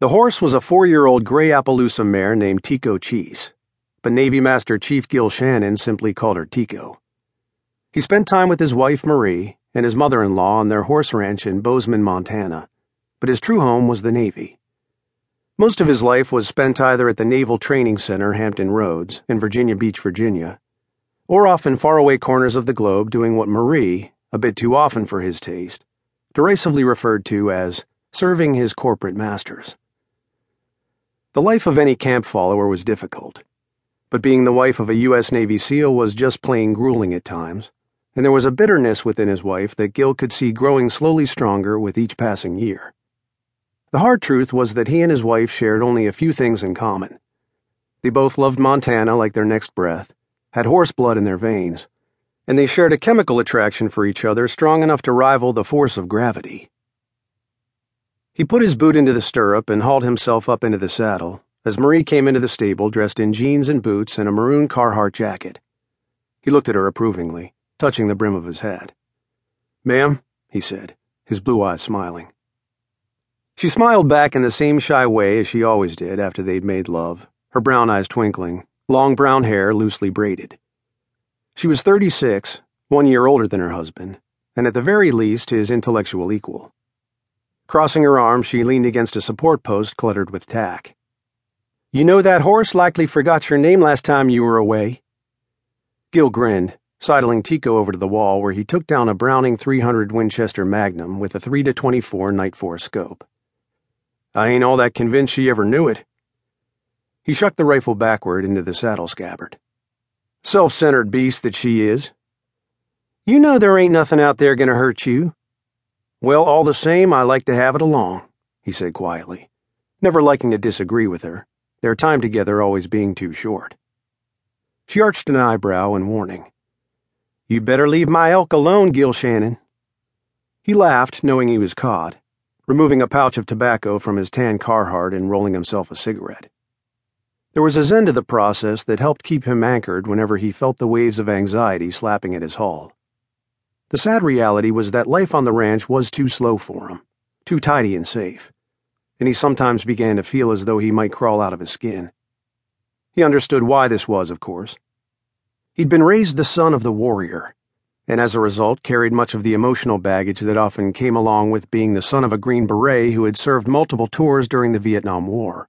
The horse was a four year old gray Appaloosa mare named Tico Cheese, but Navy Master Chief Gil Shannon simply called her Tico. He spent time with his wife Marie and his mother in law on their horse ranch in Bozeman, Montana, but his true home was the Navy. Most of his life was spent either at the Naval Training Center, Hampton Roads, in Virginia Beach, Virginia, or off in faraway corners of the globe doing what Marie, a bit too often for his taste, derisively referred to as serving his corporate masters. The life of any camp follower was difficult, but being the wife of a U.S. Navy SEAL was just plain grueling at times, and there was a bitterness within his wife that Gil could see growing slowly stronger with each passing year. The hard truth was that he and his wife shared only a few things in common. They both loved Montana like their next breath, had horse blood in their veins, and they shared a chemical attraction for each other strong enough to rival the force of gravity. He put his boot into the stirrup and hauled himself up into the saddle as Marie came into the stable dressed in jeans and boots and a maroon Carhartt jacket. He looked at her approvingly, touching the brim of his hat. Ma'am, he said, his blue eyes smiling. She smiled back in the same shy way as she always did after they'd made love, her brown eyes twinkling, long brown hair loosely braided. She was 36, one year older than her husband, and at the very least his intellectual equal. Crossing her arms, she leaned against a support post cluttered with tack. You know that horse likely forgot your name last time you were away. Gil grinned, sidling Tico over to the wall where he took down a Browning 300 Winchester Magnum with a 3 to 24 Nightforce scope. I ain't all that convinced she ever knew it. He shucked the rifle backward into the saddle scabbard. Self centered beast that she is. You know there ain't nothing out there gonna hurt you. Well, all the same, I like to have it along, he said quietly, never liking to disagree with her, their time together always being too short. She arched an eyebrow in warning. You'd better leave my elk alone, Gil Shannon. He laughed, knowing he was caught, removing a pouch of tobacco from his tan Carhartt and rolling himself a cigarette. There was a zen to the process that helped keep him anchored whenever he felt the waves of anxiety slapping at his hull. The sad reality was that life on the ranch was too slow for him, too tidy and safe, and he sometimes began to feel as though he might crawl out of his skin. He understood why this was, of course. He'd been raised the son of the warrior, and as a result carried much of the emotional baggage that often came along with being the son of a Green Beret who had served multiple tours during the Vietnam War.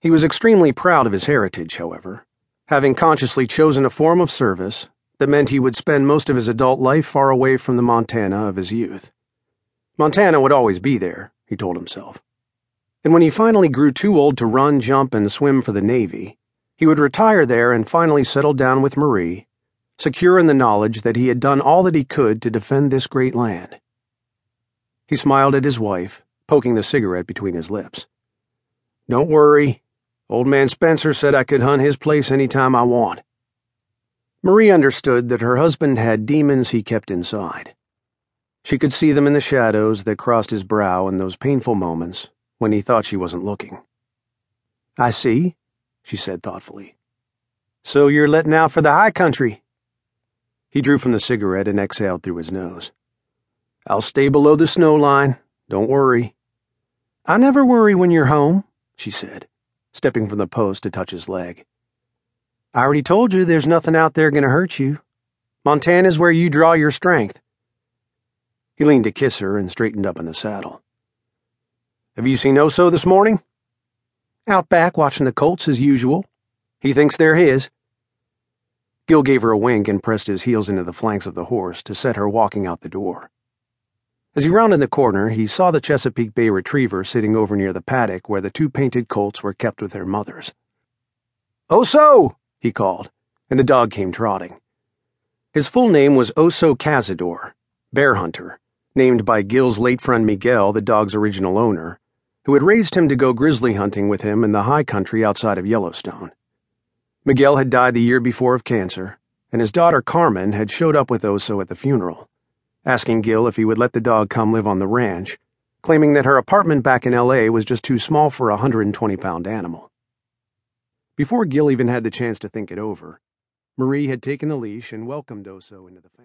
He was extremely proud of his heritage, however, having consciously chosen a form of service that meant he would spend most of his adult life far away from the Montana of his youth. Montana would always be there, he told himself. And when he finally grew too old to run, jump, and swim for the Navy, he would retire there and finally settle down with Marie, secure in the knowledge that he had done all that he could to defend this great land. He smiled at his wife, poking the cigarette between his lips. Don't worry. Old man Spencer said I could hunt his place any time I want. Marie understood that her husband had demons he kept inside. She could see them in the shadows that crossed his brow in those painful moments when he thought she wasn't looking. I see, she said thoughtfully. So you're letting out for the high country. He drew from the cigarette and exhaled through his nose. I'll stay below the snow line. Don't worry. I never worry when you're home, she said, stepping from the post to touch his leg. I already told you there's nothing out there going to hurt you. Montana's where you draw your strength. He leaned to kiss her and straightened up in the saddle. Have you seen Oso this morning? Out back watching the colts as usual. He thinks they're his. Gil gave her a wink and pressed his heels into the flanks of the horse to set her walking out the door. As he rounded the corner, he saw the Chesapeake Bay retriever sitting over near the paddock where the two painted colts were kept with their mothers. Oso! He called, and the dog came trotting. His full name was Oso Cazador, bear hunter, named by Gil's late friend Miguel, the dog's original owner, who had raised him to go grizzly hunting with him in the high country outside of Yellowstone. Miguel had died the year before of cancer, and his daughter Carmen had showed up with Oso at the funeral, asking Gil if he would let the dog come live on the ranch, claiming that her apartment back in LA was just too small for a 120 pound animal. Before Gil even had the chance to think it over, Marie had taken the leash and welcomed Oso into the family.